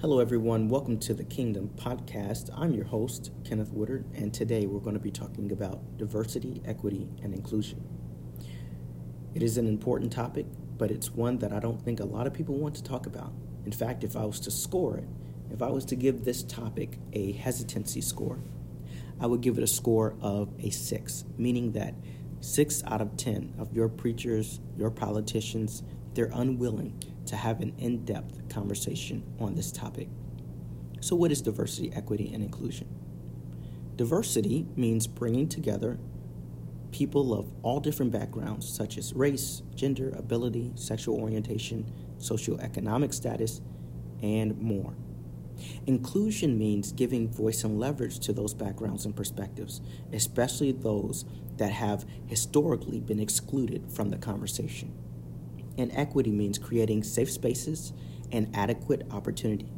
Hello, everyone. Welcome to the Kingdom Podcast. I'm your host, Kenneth Woodard, and today we're going to be talking about diversity, equity, and inclusion. It is an important topic, but it's one that I don't think a lot of people want to talk about. In fact, if I was to score it, if I was to give this topic a hesitancy score, I would give it a score of a six, meaning that six out of 10 of your preachers, your politicians, they're unwilling to have an in depth conversation on this topic. So, what is diversity, equity, and inclusion? Diversity means bringing together people of all different backgrounds, such as race, gender, ability, sexual orientation, socioeconomic status, and more. Inclusion means giving voice and leverage to those backgrounds and perspectives, especially those that have historically been excluded from the conversation. And equity means creating safe spaces and adequate opportunity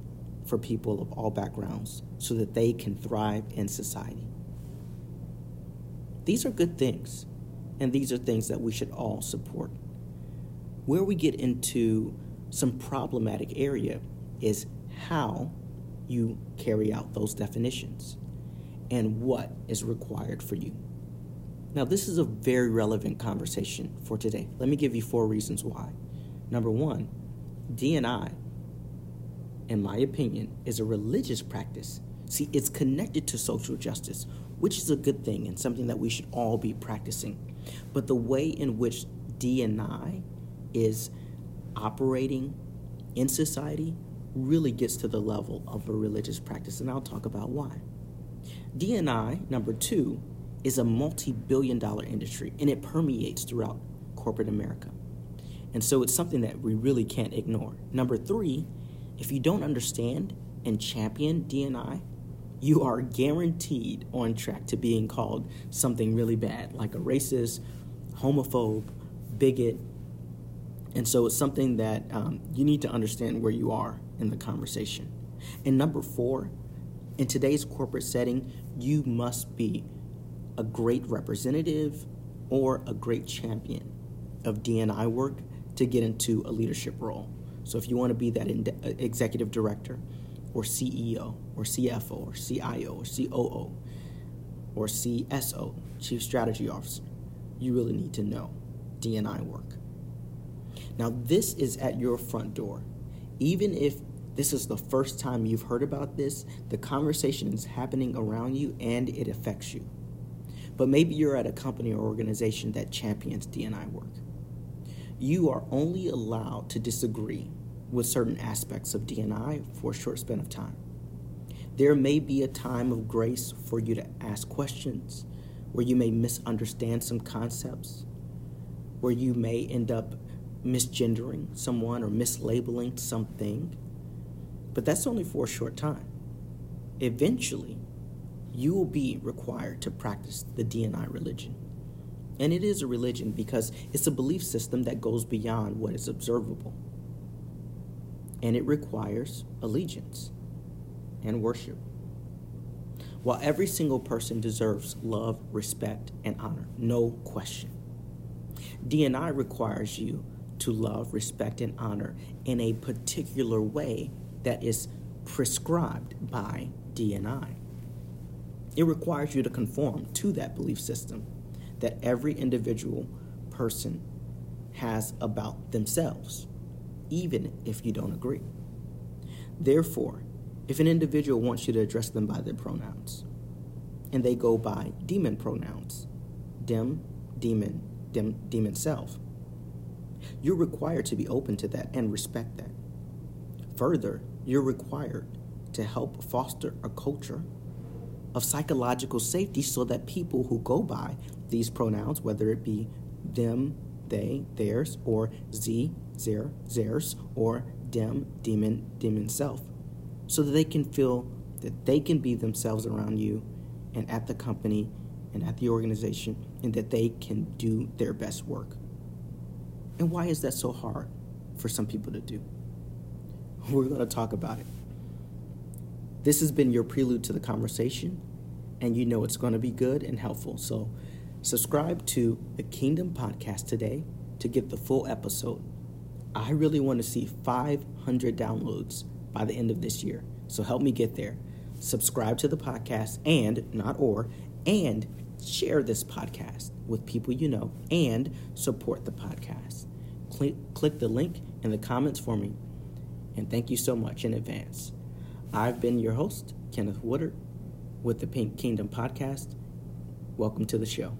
for people of all backgrounds so that they can thrive in society. These are good things, and these are things that we should all support. Where we get into some problematic area is how you carry out those definitions and what is required for you. Now, this is a very relevant conversation for today. Let me give you four reasons why. Number one, D&I, in my opinion, is a religious practice. See, it's connected to social justice, which is a good thing and something that we should all be practicing. But the way in which D&I is operating in society really gets to the level of a religious practice, and I'll talk about why. D&I, number two, is a multi billion dollar industry and it permeates throughout corporate America. And so it's something that we really can't ignore. Number three, if you don't understand and champion D&I, you are guaranteed on track to being called something really bad, like a racist, homophobe, bigot. And so it's something that um, you need to understand where you are in the conversation. And number four, in today's corporate setting, you must be a great representative or a great champion of D&I work to get into a leadership role. So if you want to be that in- uh, executive director or CEO or CFO or CIO or COO or CSO, Chief Strategy Officer, you really need to know D&I work. Now, this is at your front door. Even if this is the first time you've heard about this, the conversation is happening around you and it affects you. But maybe you're at a company or organization that champions D&I work. You are only allowed to disagree with certain aspects of D&I for a short span of time. There may be a time of grace for you to ask questions, where you may misunderstand some concepts, where you may end up misgendering someone or mislabeling something. But that's only for a short time. Eventually, you will be required to practice the D&I religion. And it is a religion because it's a belief system that goes beyond what is observable. And it requires allegiance and worship. While every single person deserves love, respect, and honor, no question. D&I requires you to love, respect, and honor in a particular way that is prescribed by DNI. It requires you to conform to that belief system that every individual person has about themselves, even if you don't agree. Therefore, if an individual wants you to address them by their pronouns, and they go by demon pronouns, dem, demon, dem, demon self, you're required to be open to that and respect that. Further, you're required to help foster a culture of psychological safety so that people who go by these pronouns, whether it be them, they, theirs, or z, zer, theirs, or dem, demon, demon self, so that they can feel that they can be themselves around you and at the company and at the organization and that they can do their best work. And why is that so hard for some people to do? We're going to talk about it. This has been your prelude to the conversation, and you know it's going to be good and helpful. So, subscribe to the Kingdom Podcast today to get the full episode. I really want to see 500 downloads by the end of this year. So help me get there. Subscribe to the podcast and, not or, and share this podcast with people you know and support the podcast. Click, click the link in the comments for me. And thank you so much in advance. I've been your host, Kenneth Woodard, with the Pink Kingdom Podcast. Welcome to the show.